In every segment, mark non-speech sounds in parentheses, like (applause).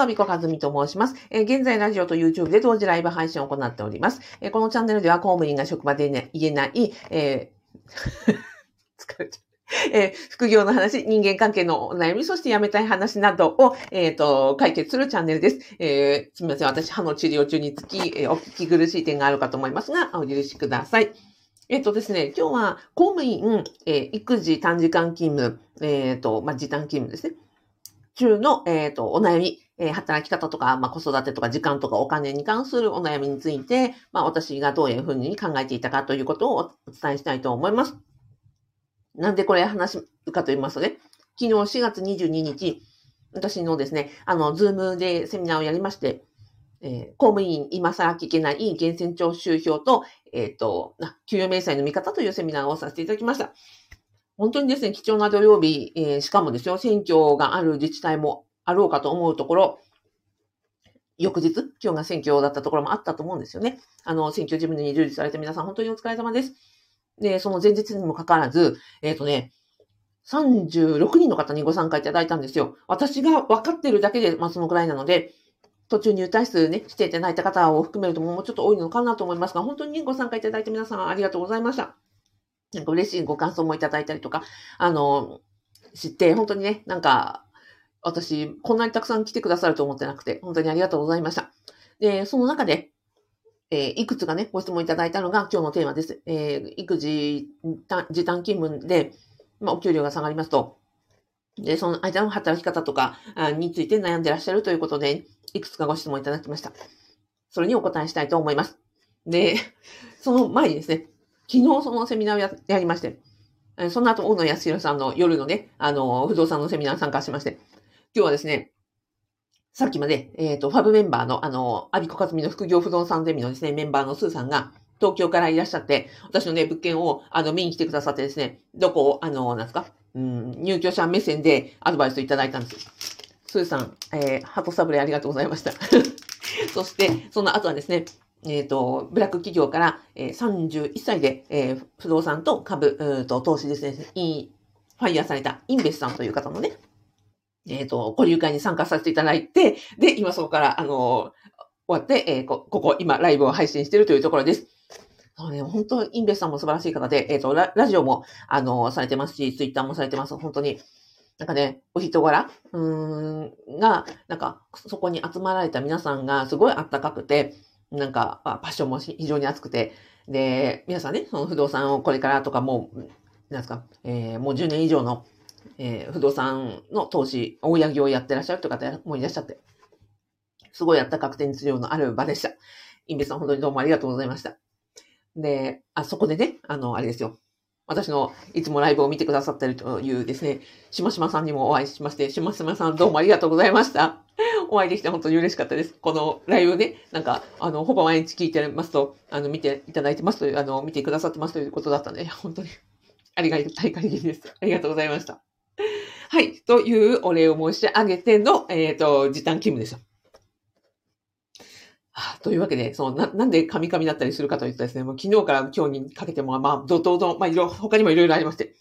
アビコカズミと申します。えー現在、ラジオと YouTube で同時ライブ配信を行っております。えーこのチャンネルでは公務員が職場で、ね、言えない、えー (laughs) 疲れちゃうえー副業の話、人間関係のお悩み、そして辞めたい話などを、えっ、と、解決するチャンネルです。えーすみません。私、歯の治療中につき、えーお聞き苦しい点があるかと思いますが、お許しください。えっ、とですね、今日は公務員、えー育児短時間勤務、えっ、と、まあ、時短勤務ですね。中の、えっ、と、お悩み、えー働き方とか、まあ、子育てとか時間とかお金に関するお悩みについて、まあ、私がどういうふうに考えていたかということをお伝えしたいと思います。なんでこれ話すかと言いますとね、昨日4月22日、私のですね、あの、ズームでセミナーをやりまして、えー公務員今更聞けない源泉徴収票と、えっ、と、給与明細の見方というセミナーをさせていただきました。本当にですね、貴重な土曜日、えーしかもですよ、選挙がある自治体もあろうかと思うところ、翌日、今日が選挙だったところもあったと思うんですよね。あの、選挙事務に従事された皆さん、本当にお疲れ様です。で、その前日にもかかわらず、えっ、とね、36人の方にご参加いただいたんですよ。私が分かってるだけで、まあそのくらいなので、途中入退室ね、していただいた方を含めるともうちょっと多いのかなと思いますが、本当にご参加いただいた皆さんありがとうございました。なんか嬉しいご感想もいただいたりとか、あの、知って、本当にね、なんか、私、こんなにたくさん来てくださると思ってなくて、本当にありがとうございました。で、その中で、えーいくつかね、ご質問いただいたのが今日のテーマです。えー育児、時短勤務で、まあ、お給料が下がりますと、で、その間の働き方とかについて悩んでらっしゃるということで、いくつかご質問いただきました。それにお答えしたいと思います。で、(laughs) その前にですね、昨日そのセミナーをややりまして、その後、大野康弘さんの夜のね、あの、不動産のセミナー参加しまして、今日はですね、さっきまで、えっ、と、ファブメンバーの、あの、アビコカズミの副業不動産ゼミのですね、メンバーのスーさんが、東京からいらっしゃって、私のね、物件を、あの、見に来てくださってですね、どこを、あの、なんですか、うん、入居者目線でアドバイスをいただいたんです。スーさん、えー、ハトサブレありがとうございました。(laughs) そして、その後はですね、えっ、と、ブラック企業から、えー31歳で、えー不動産と株、うと投資ですね、ファイヤーされたインベスさんという方のね、えっ、と、交流会に参加させていただいて、で、今そこから、あの終わって、えーこ、ここ、今、ライブを配信しているというところです。そうね、本当、インベスさんも素晴らしい方で、えっ、とラ、ラジオも、あのされてますし、ツイッターもされてます。本当に、なんかね、お人柄うーん、が、なんか、そこに集まられた皆さんがすごいあったかくて、なんか、あパッションも非常に熱くて、で、皆さんね、その不動産をこれからとかもう、なんですか、えーもう10年以上の、えー不動産の投資、大家業をやってらっしゃるという方もいらっしゃって、すごいあったかくて熱量のある場でした。インベさん本当にどうもありがとうございました。で、あそこでね、あの、あれですよ。私のいつもライブを見てくださってるというですね、しましまさんにもお会いしまして、しましまさんどうもありがとうございました。お会いできて本当に嬉しかったです。このライブね、なんか、あの、ほぼ毎日聞いてますと、あの、見ていただいてますという、あの、見てくださってますということだったので、本当に、ありがたい限りです。ありがとうございました。はい。というお礼を申し上げての、えっ、と、時短勤務ですよ。はあというわけで、そのな、なんでカミカミだったりするかというとですね、もう昨日から今日にかけても、まあ、怒涛の、まあ、いろ、他にもいろいろありまして、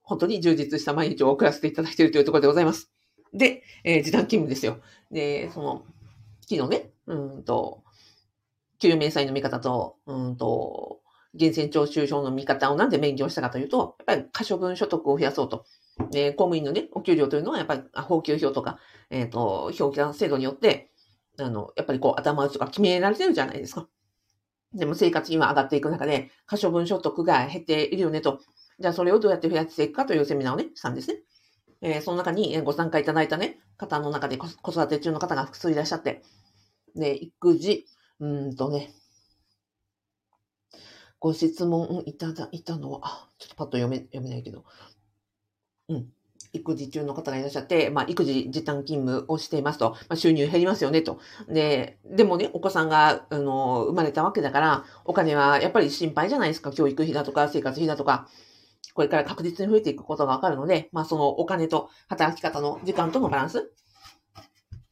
本当に充実した毎日を送らせていただいているというところでございます。で、えー時短勤務ですよ。で、その、昨日ね、うんと、給与明細の見方と、うんと、源泉徴収票の見方をなんで免許したかというと、やっぱり可処分所得を増やそうと。で、公務員のね、お給料というのは、やっぱり、あ法給表とか、えっ、と、表記の制度によって、あの、やっぱりこう、頭打ちとか決められてるじゃないですか。でも生活費は上がっていく中で、可処分所得が減っているよねと。じゃあそれをどうやって増やしていくかというセミナーをね、したんですね。えーその中にご参加いただいたね、方の中で子育て中の方が複数いらっしゃって、で、育児、うんとね、ご質問いただいたのは、あ、ちょっとパッと読め、読めないけど、うん。育児中の方がいらっしゃって、まあ、育児時短勤務をしていますと、まあ、収入減りますよねと。で、でもね、お子さんが、あの、生まれたわけだから、お金はやっぱり心配じゃないですか。教育費だとか、生活費だとか、これから確実に増えていくことがわかるので、まあ、そのお金と働き方の時間とのバランス。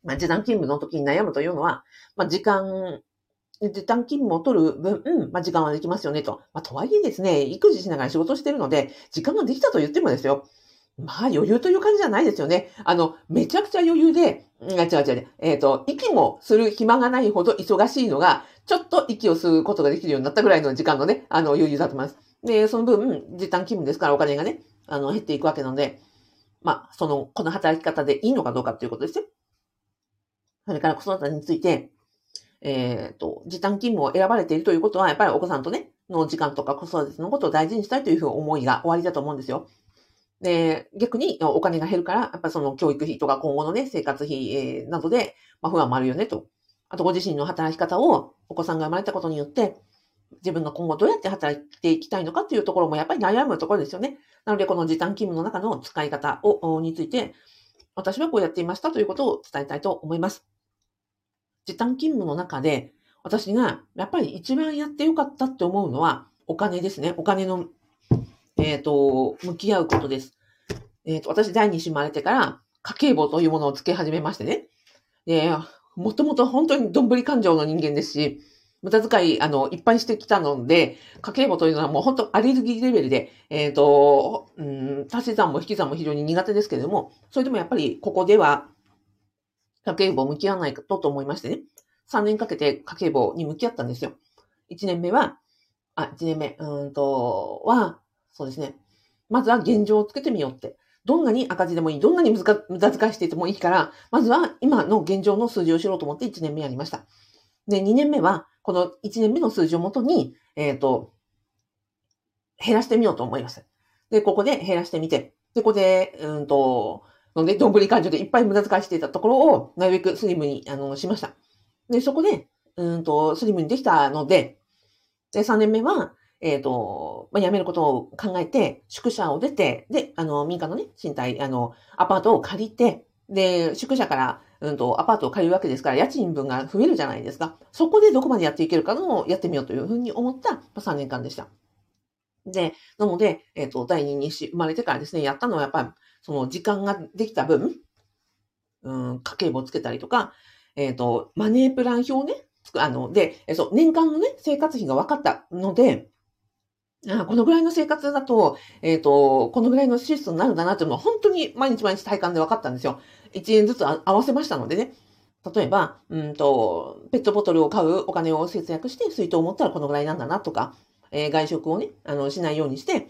まあ、時短勤務の時に悩むというのは、まあ、時間、時短勤務を取る分、うん、まあ、時間はできますよねと。まあ、とはいえですね、育児しながら仕事してるので、時間ができたと言ってもですよ。まあ余裕という感じじゃないですよね。あの、めちゃくちゃ余裕で、うん、違う違う。えっ、ー、と、息もする暇がないほど忙しいのが、ちょっと息を吸うことができるようになったぐらいの時間のね、あの余裕だと思います。で、その分、時短勤務ですからお金がね、あの、減っていくわけなので、まあ、その、この働き方でいいのかどうかっていうことですよ。それから子育てについて、えっ、ー、と、時短勤務を選ばれているということは、やっぱりお子さんとね、の時間とか子育てのことを大事にしたいというふうに思いが終わりだと思うんですよ。で、逆にお金が減るから、やっぱその教育費とか今後のね、生活費、えー、などで、まあ、不安もあるよねと。あとご自身の働き方をお子さんが生まれたことによって、自分が今後どうやって働いていきたいのかっていうところもやっぱり悩むところですよね。なので、この時短勤務の中の使い方を、について、私はこうやっていましたということを伝えたいと思います。時短勤務の中で、私がやっぱり一番やってよかったって思うのは、お金ですね。お金の、えっ、ー、と、向き合うことです。えっ、ー、と、私第二子生まれてから、家計簿というものをつけ始めましてね。で、もともと本当にどんぶり感情の人間ですし、無駄遣い、あの、いっぱいしてきたので、家計簿というのはもう本当アレルギーレベルで、えっ、ー、と、うん、足し算も引き算も非常に苦手ですけれども、それでもやっぱりここでは、家計簿を向き合わないとと思いましてね。3年かけて家計簿に向き合ったんですよ。1年目は、あ、1年目、うんと、は、そうですね。まずは現状をつけてみようって。どんなに赤字でもいい、どんなに無駄遣いしていてもいいから、まずは今の現状の数字を知ろうと思って1年目やりました。で、2年目は、この1年目の数字をもとに、えっ、ー、と、減らしてみようと思います。で、ここで減らしてみて、で、ここで、うんと、ので、どんぶり感情でいっぱい無駄遣いしていたところを、なるべくスリムに、あの、しました。で、そこで、うんと、スリムにできたので、で、3年目は、えっ、ー、と、まあ、辞めることを考えて、宿舎を出て、で、あの、民家のね、賃貸、あの、アパートを借りて、で、宿舎から、うんと、アパートを借りるわけですから、家賃分が増えるじゃないですか。そこでどこまでやっていけるかのをやってみようというふうに思った3年間でした。で、なので、えっ、ー、と、第二に生まれてからですね、やったのはやっぱり、その時間ができた分、うん、家計簿つけたりとか、えっ、ー、と、マネープラン表ね、あの、で、そう、年間のね、生活費が分かったので、あこのぐらいの生活だと、えっ、ー、と、このぐらいの支出になるんだなっていうのは本当に毎日毎日体感で分かったんですよ。1円ずつ合わせましたのでね。例えば、うんと、ペットボトルを買うお金を節約して、水筒を持ったらこのぐらいなんだなとか、えー、外食をね、あの、しないようにして、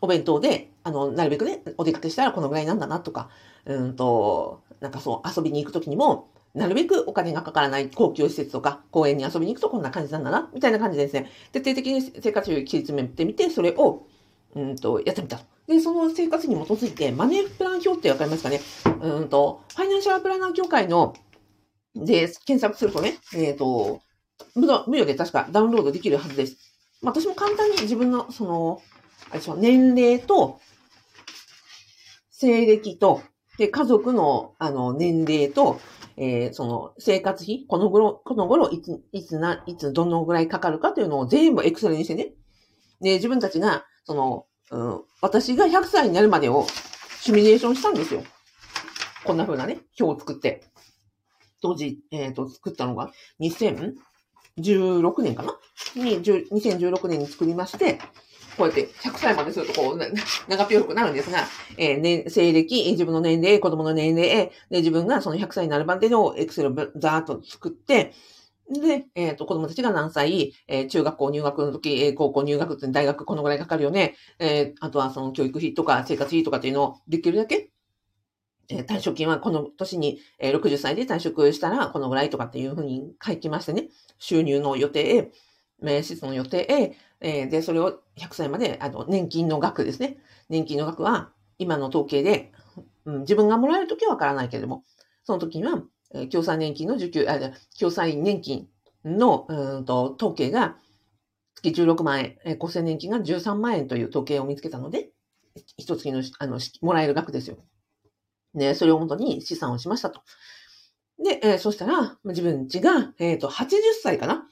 お弁当で、あの、なるべくね、お出かけしたらこのぐらいなんだなとか、うんと、なんかそう、遊びに行くときにも、なるべくお金がかからない公共施設とか公園に遊びに行くとこんな感じなんだな、みたいな感じですね、徹底的に生活費を切り詰めてみて、それを、うんと、やってみたと。で、その生活に基づいて、マネープラン表ってわかりますかねうんと、ファイナンシャルプランナー協会の、で、検索するとね、えっ、ー、と、無料で確かダウンロードできるはずです。まあ、私も簡単に自分の、その、あれでしょ、年齢と、西暦と、で、家族の、あの、年齢と、えー、その、生活費、この頃、この頃、いつ、いつな、いつ、どのぐらいかかるかというのを全部エクセルにしてね。で、自分たちが、その、うん、私が100歳になるまでをシミュレーションしたんですよ。こんな風なね、表を作って。当時、えっ、ー、と、作ったのが2016年かな？に、2016年に作りまして、こうやって100歳までするとこう、長ぴよくなるんですが、えー、ね、西暦、自分の年齢、子供の年齢、で、自分がその100歳になるまでのエクセルをザーッと作って、で、えっ、ー、と、子供たちが何歳、えー、中学校入学の時、えー、高校入学って大学このぐらいかかるよね。えあとはその教育費とか生活費とかっていうのをできるだけ、え退職金はこの年に、え60歳で退職したらこのぐらいとかっていうふうに書きましてね。収入の予定、名質の予定、えー、で、それを100歳まで、あの、年金の額ですね。年金の額は、今の統計で、うん、自分がもらえるときはわからないけれども、その時には、えー、共済年金の受給、あ、共済年金の、うんと、統計が、月16万円、えー、厚生年金が13万円という統計を見つけたので、一月の、あの、もらえる額ですよ。ね、それをもとに資産をしましたと。で、えー、そしたら、自分ちが、えっ、ー、と、80歳かな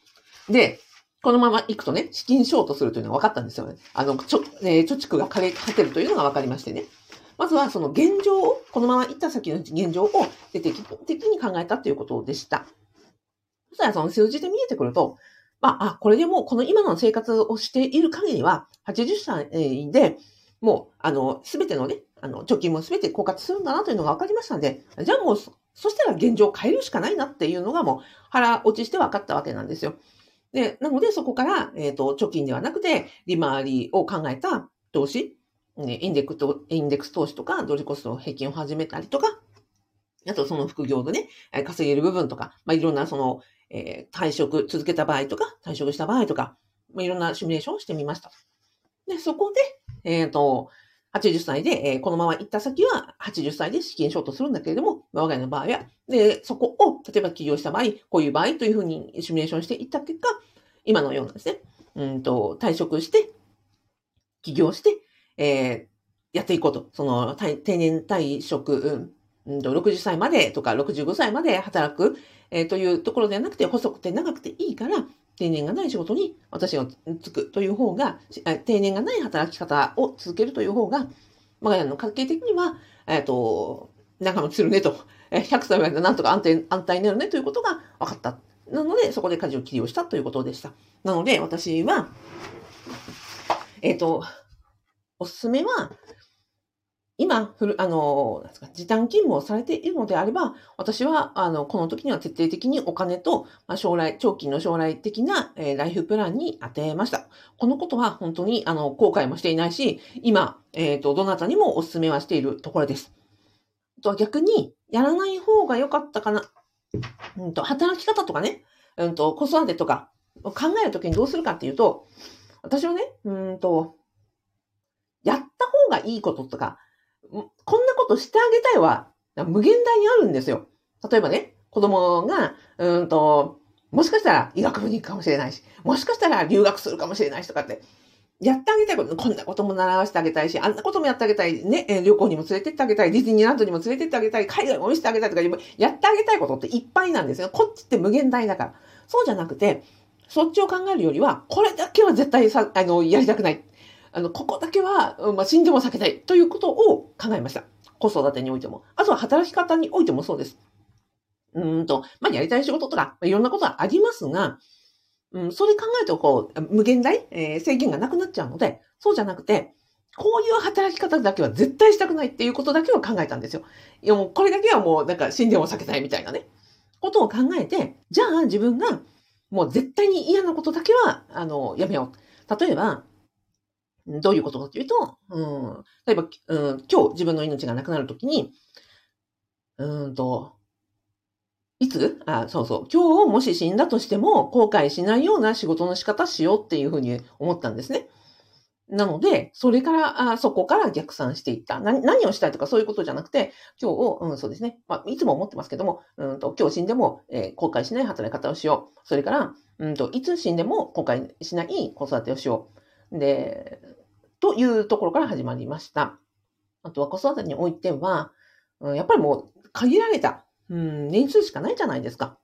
で、このまま行くとね、資金ショートするというのが分かったんですよね。あの、ちょ、えー、貯蓄が枯れ果てるというのが分かりましてね。まずはその現状を、このまま行った先の現状を徹底的に考えたということでした。そしたらその数字で見えてくると、まあ、あ、これでもうこの今の生活をしている限りは、80歳で、もう、あの、すべてのね、あの、貯金も全て枯渇するんだなというのが分かりましたんで、じゃあもう、そしたら現状を変えるしかないなっていうのがもう腹落ちして分かったわけなんですよ。で、なのでそこから、えっ、ー、と、貯金ではなくて、利回りを考えた投資、インデックスと、インデックス投資とか、ドルコスト平均を始めたりとか、あとその副業でね、稼げる部分とか、まあ、いろんなその、えー、退職続けた場合とか、退職した場合とか、まあ、いろんなシミュレーションをしてみました。で、そこで、えっ、ー、と、80歳で、えー、このまま行った先は80歳で資金ショートするんだけれども、我が家の場合は、で、そこを、例えば起業した場合、こういう場合というふうにシミュレーションしていった結果、今のようなですね、うんと、退職して、起業して、えー、やっていこうと。その、定年退職、うんと、60歳までとか65歳まで働く、えー、というところではなくて、細くて長くていいから、定年がない仕事に私がつくという方が、定年がない働き方を続けるという方が、我が家の家計的には、えっ、ー、と、仲間するねと、100歳までなんとか安定、安泰になるねということが分かった。なので、そこで舵を切りをしたということでした。なので、私は、えっ、ー、と、おすすめは、今、ふる、あの、なんですか、時短勤務をされているのであれば、私は、あの、この時には徹底的にお金と、まあ、将来、長期の将来的な、えー、ライフプランに当てました。このことは本当に、あの、後悔もしていないし、今、えっ、ー、と、どなたにもお勧めはしているところです。と逆に、やらない方が良かったかな。うんと、働き方とかね、うんと、子育てとか、考えるときにどうするかっていうと、私はね、うんと、やった方がいいこととか、こんなことしてあげたいは、無限大にあるんですよ。例えばね、子供が、うんと、もしかしたら医学部に行くかもしれないし、もしかしたら留学するかもしれないしとかって、やってあげたいこと、こんなことも習わせてあげたいし、あんなこともやってあげたい、ね、旅行にも連れてってあげたい、ディズニーランドにも連れてってあげたい、海外も見せてあげたいとか、やってあげたいことっていっぱいなんですよ。こっちって無限大だから。そうじゃなくて、そっちを考えるよりは、これだけは絶対さ、あの、やりたくない。あの、ここだけは、まあ、死んでも避けたいということを考えました。子育てにおいても。あとは働き方においてもそうです。うんと、まあ、やりたい仕事とか、まあいろんなことはありますが、うん、それ考えると、こう、無限大、えー、制限がなくなっちゃうので、そうじゃなくて、こういう働き方だけは絶対したくないっていうことだけを考えたんですよ。いやもうこれだけはもうなんか死んでも避けたいみたいなね。ことを考えて、じゃあ自分がもう絶対に嫌なことだけは、あの、やめよう。例えば、どういうことかというと、うん、例えば、うん、今日自分の命がなくなるときに、うんと、いつ？あ、そうそう。今日もし死んだとしても後悔しないような仕事の仕方しようっていうふうに思ったんですね。なので、それから、あそこから逆算していった。何何をしたいとかそういうことじゃなくて、今日、うん、そうですね。まあ、いつも思ってますけども、うんと、今日死んでも、えー、後悔しない働き方をしよう。それから、うんと、いつ死んでも後悔しない子育てをしよう。で、というところから始まりました。あとは子育てにおいては、うん、やっぱりもう限られた、うん、年数しかないじゃないですか。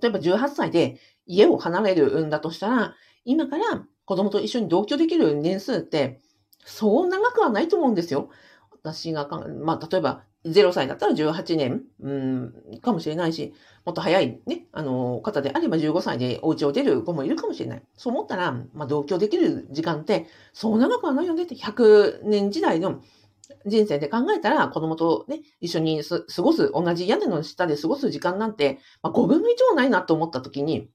例えば18歳で家を離れるんだとしたら、今から子供と一緒に同居できる年数って、そう長くはないと思うんですよ。私がまあ、例えば、0歳だったら18年、うん、かもしれないし、もっと早いね、あの、方であれば15歳でお家を出る子もいるかもしれない。そう思ったら、まあ、同居できる時間って、そう長くはないよねって、100年時代の人生で考えたら、子供とね、一緒に過ごす、同じ屋根の下で過ごす時間なんて、まあ、5分の1もないなと思った時に、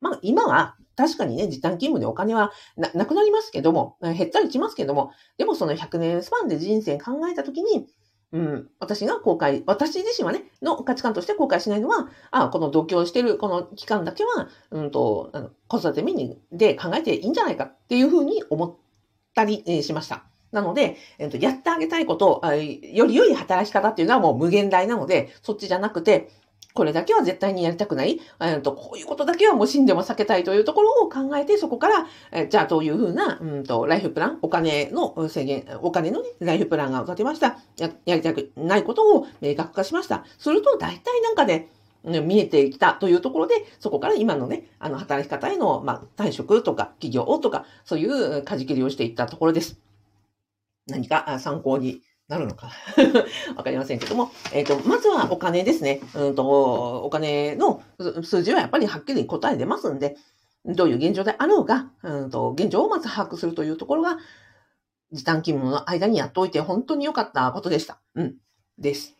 まあ、今は確かにね、時短勤務でお金はなくなりますけども、減ったりしますけども、でもその100年スパンで人生考えたときに、うん、私が後悔、私自身はね、の価値観として後悔しないのは、あこの同居してるこの期間だけは、うんと、あの子育てメニューで考えていいんじゃないかっていうふうに思ったり、しました。なので、えーと、やってあげたいこと、より良い働き方っていうのはもう無限大なので、そっちじゃなくて、これだけは絶対にやりたくない、えーと、こういうことだけはもう死んでも避けたいというところを考えて、そこから、えー、じゃあどういうふうな、うんと、ライフプラン、お金の制限、お金の、ね、ライフプランが立てました。ややりたくないことを明確化しました。すると、大体なんかね、見えてきたというところで、そこから今のね、あの、働き方への、まあ、退職とか、企業とか、そういう舵切りをしていったところです。何か参考になるのか (laughs) わかりませんけども、えっ、ー、と、まずはお金ですね。うんと、お金の数字はやっぱりはっきり答え出ますんで、どういう現状であろうが、うんと、現状をまず把握するというところが、時短勤務の間にやっておいて本当に良かったことでした。うん。です。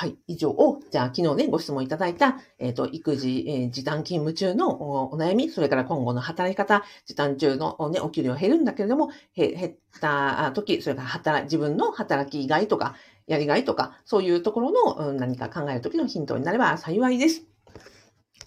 はい。以上を、じゃあ昨日ね、ご質問いただいた、えっ、ー、と、育児、えー、時短勤務中のお悩み、それから今後の働き方、時短中のね、お給料減るんだけれども、減った時、それから働、自分の働きがいとか、やりがいとか、そういうところの、うん、何か考える時のヒントになれば幸いです。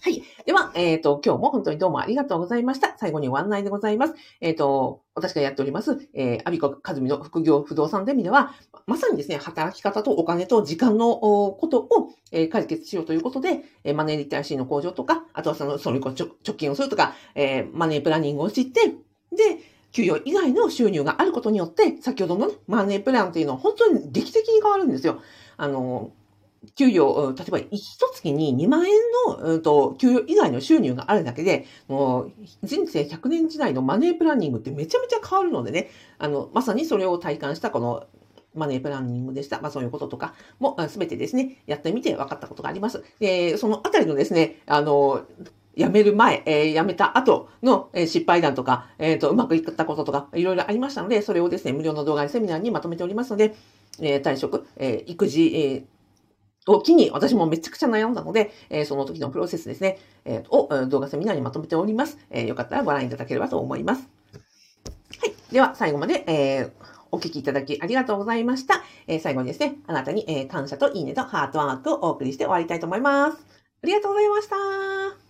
はい。では、えっ、ー、と、今日も本当にどうもありがとうございました。最後にご案内でございます。えっ、ー、と、私がやっております、えー、アビコカズミの副業不動産ゼミでは、まさにですね、働き方とお金と時間のことを、えー、解決しようということで、えー、マネーリテラシーの向上とか、あとはその、それこそ貯金をするとか、えー、マネープランニングを知って、で、給与以外の収入があることによって、先ほどの、ね、マネープランっていうのは本当に劇的に変わるんですよ。あの、給与、例えば一月に2万円の、うんと、給与以外の収入があるだけで、もう人生100年時代のマネープランニングってめちゃめちゃ変わるのでね、あの、まさにそれを体感したこのマネープランニングでした。まあそういうこととかもすべてですね、やってみて分かったことがあります。で、そのあたりのですね、あの、辞める前、えー、辞めた後の、えー、失敗談とか、えっ、ー、と、うまくいったこととか、いろいろありましたので、それをですね、無料の動画やセミナーにまとめておりますので、えー、退職、えー、育児、えー、を機に私もめちゃくちゃ悩んだので、えー、その時のプロセスですね、えー、を動画セミナーにまとめております。えー、よかったらご覧いただければと思います。はい。では、最後まで、えー、お聞きいただきありがとうございました。えー、最後にですね、あなたに、えー、感謝といいねとハートワークをお送りして終わりたいと思います。ありがとうございました。